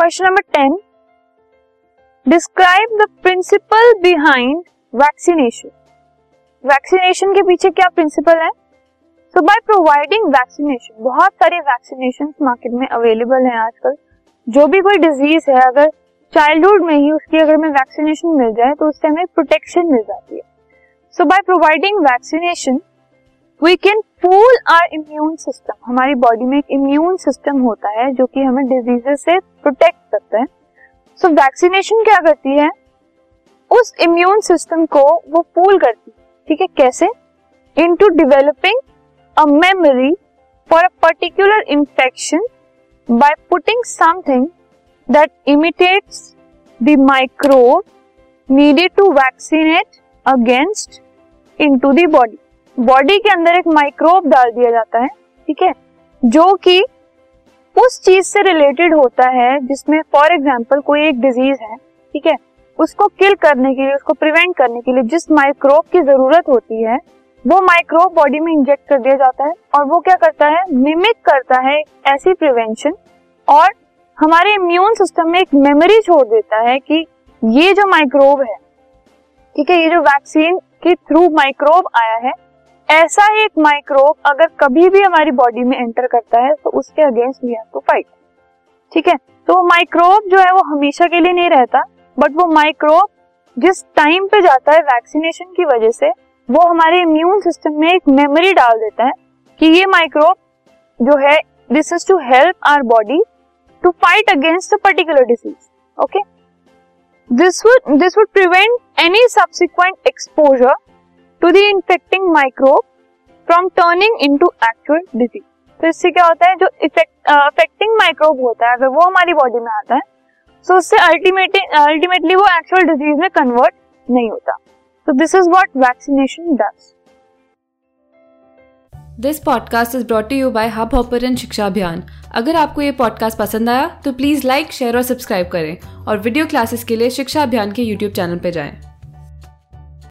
Question number ten. Describe the principle behind vaccination vaccination के पीछे क्या प्रिंसिपल है? सो बाय प्रोवाइडिंग वैक्सीनेशन बहुत सारे वैक्सीनेशन मार्केट में अवेलेबल हैं आजकल। जो भी कोई डिज़ीज़ है, अगर चाइल्डहुड में ही उसकी अगर हमें वैक्सीनेशन मिल जाए तो उससे हमें प्रोटेक्शन मिल जाती है। So by providing vaccination we can pool our immune system हमारी बॉडी में एक इम्यून सिस्टम होता है जो कि हमें डिजीजेस से प्रोटेक्ट करता है। सो so, वैक्सीनेशन क्या करती है? उस इम्यून सिस्टम को वो पूल करती है। ठीक है? कैसे? Into developing a memory for a particular infection by putting something that imitates the microbe needed to vaccinate against into the body body के अंदर एक माइक्रोब डाल दिया जाता है, ठीक है? जो कि उस चीज़ से रिलेटेड होता है, जिसमें फॉर एग्ज़ाम्पल कोई एक डिज़ीज़ है, ठीक है? उसको किल करने के लिए, उसको प्रिवेंट करने के लिए जिस माइक्रोब की ज़रूरत होती है, वो माइक्रोब बॉडी में इंजेक्ट कर दिया जाता है और वो क्या करता है? मिमिक करता है ऐसी प्रिवेंशन और हमारे इम्यून सिस्टम में एक मेमोरी छोड़ देता है कि ये जो माइक्रोब है, ठीक है, ये जो वैक्सीन के थ्रू माइक्रोब आया है ऐसा ही एक माइक्रोब अगर कभी भी हमारी बॉडी में एंटर करता है तो उसके against we have to fight ठीक है? तो वो माइक्रोब जो है, वो हमेशा के लिए नहीं रहता बट वो माइक्रोब जिस टाइम पे जाता है वैक्सीनेशन की वजह से, वो हमारे इम्यून सिस्टम में एक मेमोरी डाल देता है कि ये माइक्रोब जो है this is to help our body to fight against a particular disease okay this would this would prevent any subsequent exposure to the infecting microbe from turning into actual disease तो इससे क्या होता है, जो affecting microbe होता है, अगर वो हमारी बॉडी में आता है तो उससे अल्टीमेटली वो एक्चुअल डिज़ीज़ में कन्वर्ट नहीं होता. तो this is what vaccination does this podcast is brought you by Hubhopper शिक्षा अभियान अगर आपको ये पॉडकास्ट पसंद आया तो प्लीज़ लाइक शेयर और सब्सक्राइब करें और वीडियो क्लासेस के लिए शिक्षा अभियान के यूट्यूब चैनल पर जाएँ।